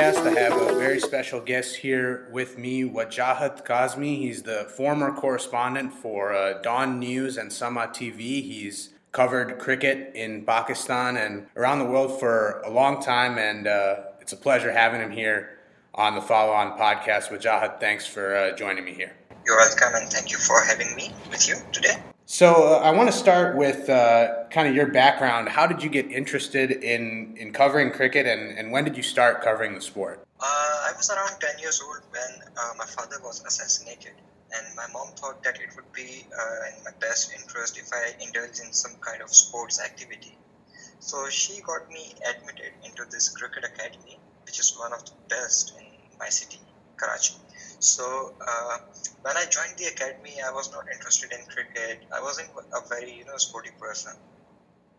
podcast. I have a very special guest here with me, Wajahat Kazmi. He's the former correspondent for uh, Dawn News and Sama TV. He's covered cricket in Pakistan and around the world for a long time, and uh, it's a pleasure having him here on the Follow On podcast. Wajahat, thanks for uh, joining me here. You're welcome, and thank you for having me with you today. So uh, I want to start with uh, kind of your background. How did you get interested in, in covering cricket, and, and when did you start covering the sport? Uh, I was around 10 years old when uh, my father was assassinated, and my mom thought that it would be uh, in my best interest if I indulge in some kind of sports activity. So she got me admitted into this cricket academy, which is one of the best in my city, Karachi. So uh, when I joined the academy, I was not interested in cricket. I wasn't a very you know sporty person.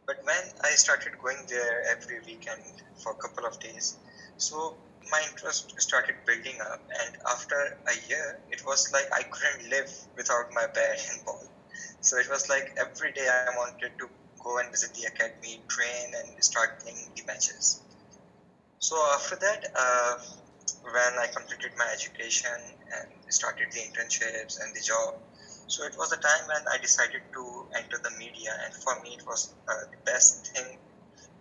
But when I started going there every weekend for a couple of days, so my interest started building up. And after a year, it was like I couldn't live without my bat and ball. So it was like every day I wanted to go and visit the academy, train, and start playing the matches. So after that, uh, when I completed my education and started the internships and the job. So it was a time when I decided to enter the media, and for me, it was uh, the best thing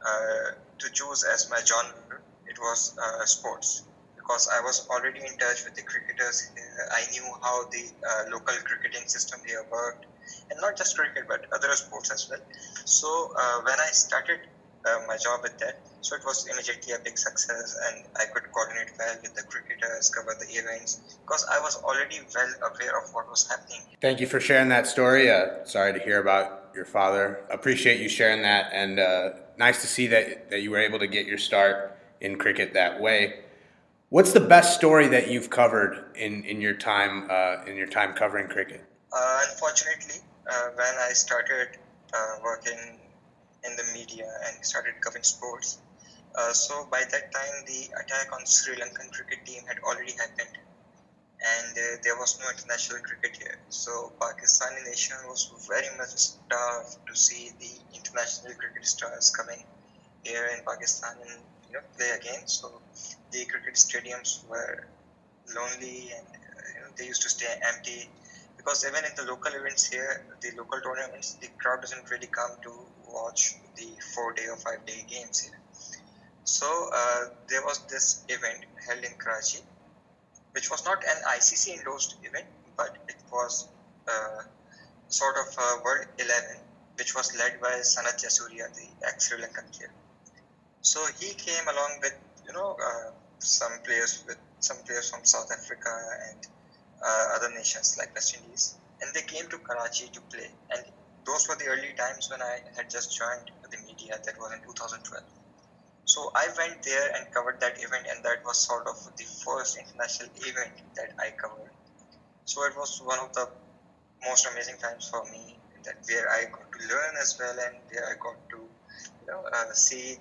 uh, to choose as my genre. It was uh, sports because I was already in touch with the cricketers. I knew how the uh, local cricketing system here worked, and not just cricket but other sports as well. So uh, when I started uh, my job with that. So it was immediately a big success, and I could coordinate well with the cricketers, cover the events, because I was already well aware of what was happening. Thank you for sharing that story. Uh, sorry to hear about your father. Appreciate you sharing that, and uh, nice to see that that you were able to get your start in cricket that way. What's the best story that you've covered in, in your time uh, in your time covering cricket? Uh, unfortunately, uh, when I started working in the media and started covering sports. Uh, so by that time, the attack on Sri Lankan cricket team had already happened, and uh, there was no international cricket here. So Pakistani nation was very much starved to see the international cricket stars coming here in Pakistan and you know play again. So the cricket stadiums were lonely and uh, you know, they used to stay empty because even in the local events here, the local tournaments, the crowd doesn't really come to watch the four day or five day games here. So uh, there was this event held in Karachi, which was not an ICC endorsed event, but it was uh, sort of a World 11, which was led by Sanath Jayasuriya, the ex Sri Lankan player. So he came along with you know uh, some players with some players from South Africa and uh, other nations like West Indies, and they came to Karachi to play. And those were the early times when I had just joined the media. That was in 2012. So I went there and covered that event, and that was sort of the first international event that I covered. So it was one of the most amazing times for me, that where I got to learn as well, and where I got to, you know, uh, see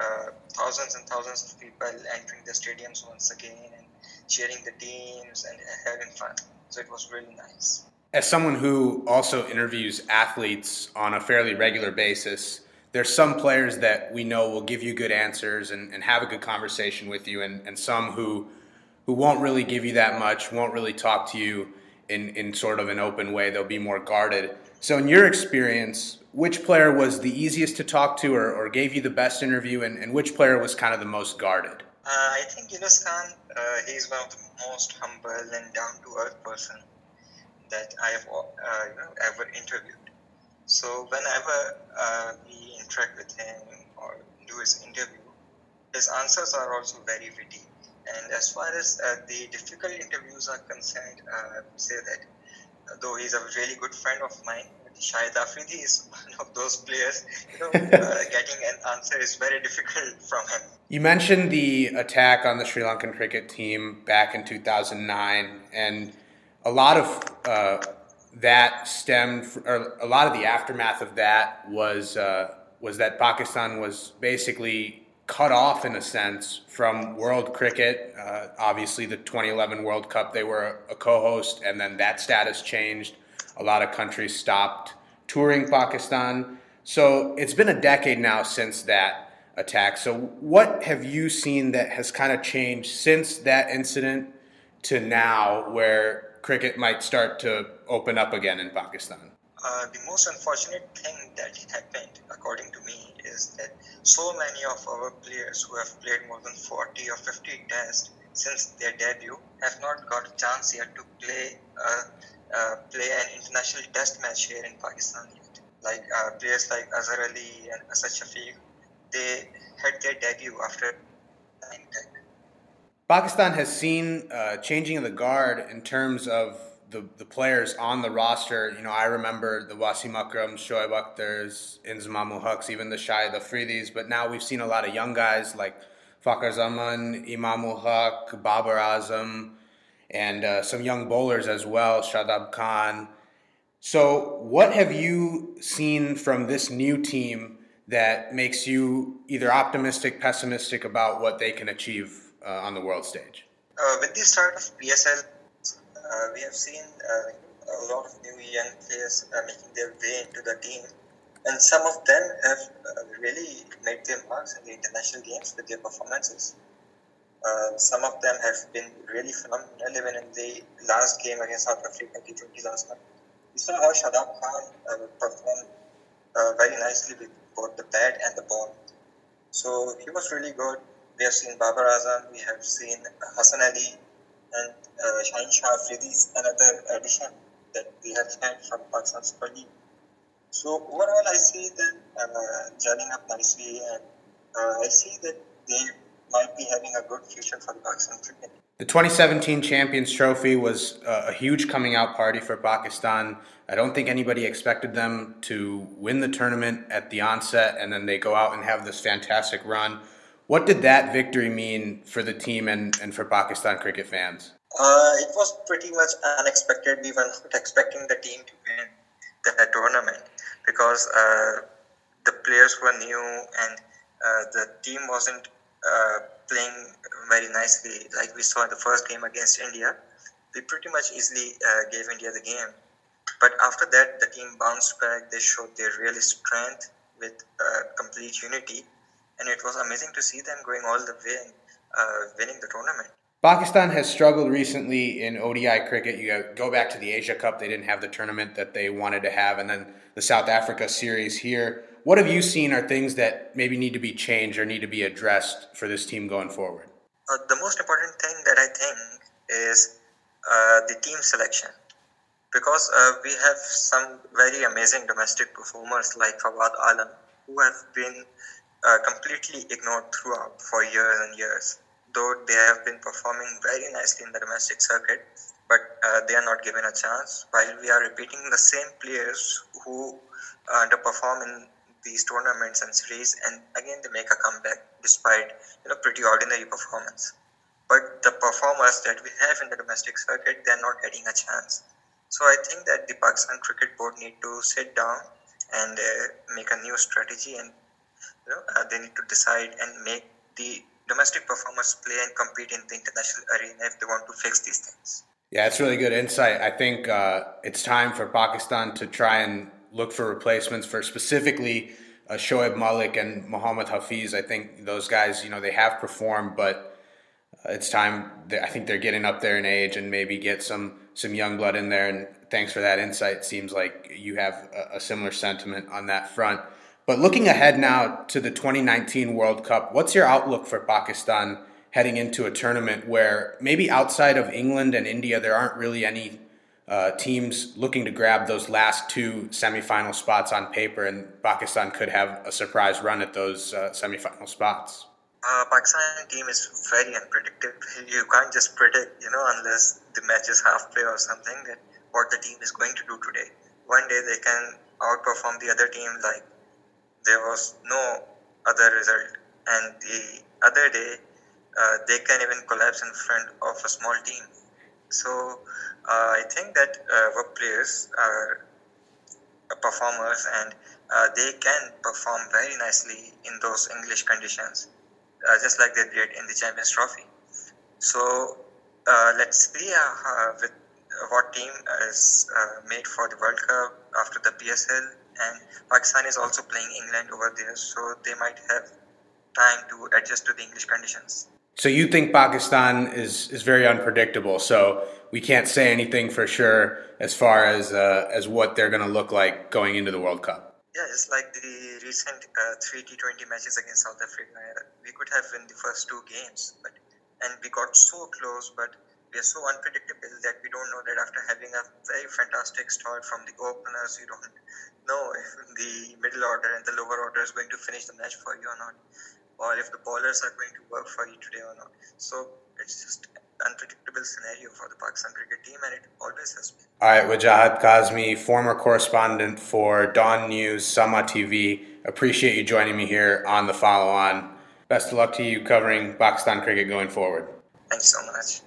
uh, thousands and thousands of people entering the stadiums once again and cheering the teams and having fun. So it was really nice as someone who also interviews athletes on a fairly regular basis, there's some players that we know will give you good answers and, and have a good conversation with you, and, and some who who won't really give you that much, won't really talk to you in, in sort of an open way. They'll be more guarded. So, in your experience, which player was the easiest to talk to or, or gave you the best interview, and, and which player was kind of the most guarded? Uh, I think Yunus Khan, uh, he's one of the most humble and down to earth person that I have uh, you know, ever interviewed. So whenever uh, we interact with him or do his interview, his answers are also very witty. And as far as uh, the difficult interviews are concerned, uh, I would say that uh, though he's a really good friend of mine, Shahid Afridi is one of those players. You know, uh, getting an answer is very difficult from him. You mentioned the attack on the Sri Lankan cricket team back in 2009, and a lot of uh, that stemmed, or a lot of the aftermath of that was uh, was that Pakistan was basically cut off in a sense from world cricket. Uh, obviously, the 2011 World Cup, they were a co-host, and then that status changed. A lot of countries stopped touring Pakistan. So it's been a decade now since that. attack. So, what have you seen that has kind of changed since that incident to now, where cricket might start to open up again in Pakistan? Uh, the most unfortunate thing that happened, according to me, is that so many of our players who have played more than 40 or 50 tests since their debut have not got a chance yet to play uh, uh, play an international test match here in Pakistan yet. Like uh, players like Azhar Ali and Asad Shafiq, they had their debut after Pakistan has seen uh, changing of the guard in terms of the, the players on the roster. You know, I remember the Wasim Akram, Shoaib Akhtars, Inzamam Haqs, even the Shahid Afridis, but now we've seen a lot of young guys like Fakhar Zaman, Imam ul Haq, Babar Azam, and uh, some young bowlers as well, Shadab Khan. So, what have you seen from this new team that makes you either optimistic, pessimistic about what they can achieve on the world stage? Uh, with the start of PSL, uh, we have seen uh, a lot of new young players uh, making their way into the team, and some of them have uh, really made their marks in the international games with their performances. some of them have been really phenomenal, even in the last game against South Africa T20 last month. We saw how Shadab Khan performed very nicely with both the bat and the ball. So he was really good we have seen Babar Azam, we have seen Hassan Ali, and uh, Shaheen Shah Afridi's another addition that we have had from Pakistan Super League. So overall, I see them uh, gelling up nicely, and uh, I see that they might be having a good future for Pakistan cricket. The 2017 Champions Trophy was a huge coming out party for Pakistan. I don't think anybody expected them to win the tournament at the onset, and then they go out and have this fantastic run. What did that victory mean for the team and, and for Pakistan cricket fans? Uh, it was pretty much unexpected. We were not expecting the team to win the tournament because uh, the players were new and uh, the team wasn't uh, playing very nicely like we saw in the first game against India. We pretty much easily uh, gave India the game. But after that, the team bounced back. They showed their real strength with uh, complete unity and it was amazing to see them going all the way and uh, winning the tournament. Pakistan has struggled recently in ODI cricket. You go back to the Asia Cup; they didn't have the tournament that they wanted to have, and then the South Africa series here. What have you seen are things that maybe need to be changed or need to be addressed for this team going forward? Uh, the most important thing that I think is uh, the team selection because uh, we have some very amazing domestic performers like Fawad Alam who have been uh, completely ignored throughout for years and years. Though they have been performing very nicely in the domestic circuit, but uh, they are not given a chance. While we are repeating the same players who uh, underperform in these tournaments and series, and again they make a comeback despite you know pretty ordinary performance. But the performers that we have in the domestic circuit, they are not getting a chance. So I think that the Pakistan Cricket Board need to sit down and uh, make a new strategy and know, uh, they need to decide and make the domestic performers play and compete in the international arena if they want to fix these things. Yeah, it's really good insight. I think uh, it's time for Pakistan to try and look for replacements for specifically uh, Shoaib Malik and Mohammad Hafeez. I think those guys, you know, they have performed, but uh, it's time. I think they're getting up there in age and maybe get some some young blood in there. And thanks for that insight. Seems like you have a, a similar sentiment on that front. But looking ahead now to the 2019 World Cup, what's your outlook for Pakistan heading into a tournament where maybe outside of England and India, there aren't really any uh, teams looking to grab those last two semifinal spots on paper, and Pakistan could have a surprise run at those uh, semifinal spots? Uh, Pakistan team is very unpredictable. You can't just predict, you know, unless the match is half play or something, that what the team is going to do today. One day they can outperform the other team like there was no other result. And the other day, uh, they can even collapse in front of a small team. So uh, I think that uh, our players are performers and uh, they can perform very nicely in those English conditions, uh, just like they did in the Champions Trophy. So uh, let's see with what team is made for the World Cup after the PSL and Pakistan is also playing England over there, so they might have time to adjust to the English conditions. So you think Pakistan is, is very unpredictable, so we can't say anything for sure as far as uh, as what they're going to look like going into the World Cup. Yeah, it's like the recent uh, three T20 matches against South Africa. We could have won the first two games, but and we got so close, but we are so unpredictable that we don't know that after having a very fantastic start from the openers, you don't know if the middle order and the lower order is going to finish the match for you or not or if the bowlers are going to work for you today or not. So it's just unpredictable scenario for the Pakistan cricket team, and it always has been. All right, Wajahat Kazmi, former correspondent for Dawn News, Sama TV. Appreciate you joining me here on the follow on. Best of luck to you covering Pakistan cricket going forward. Thanks so much.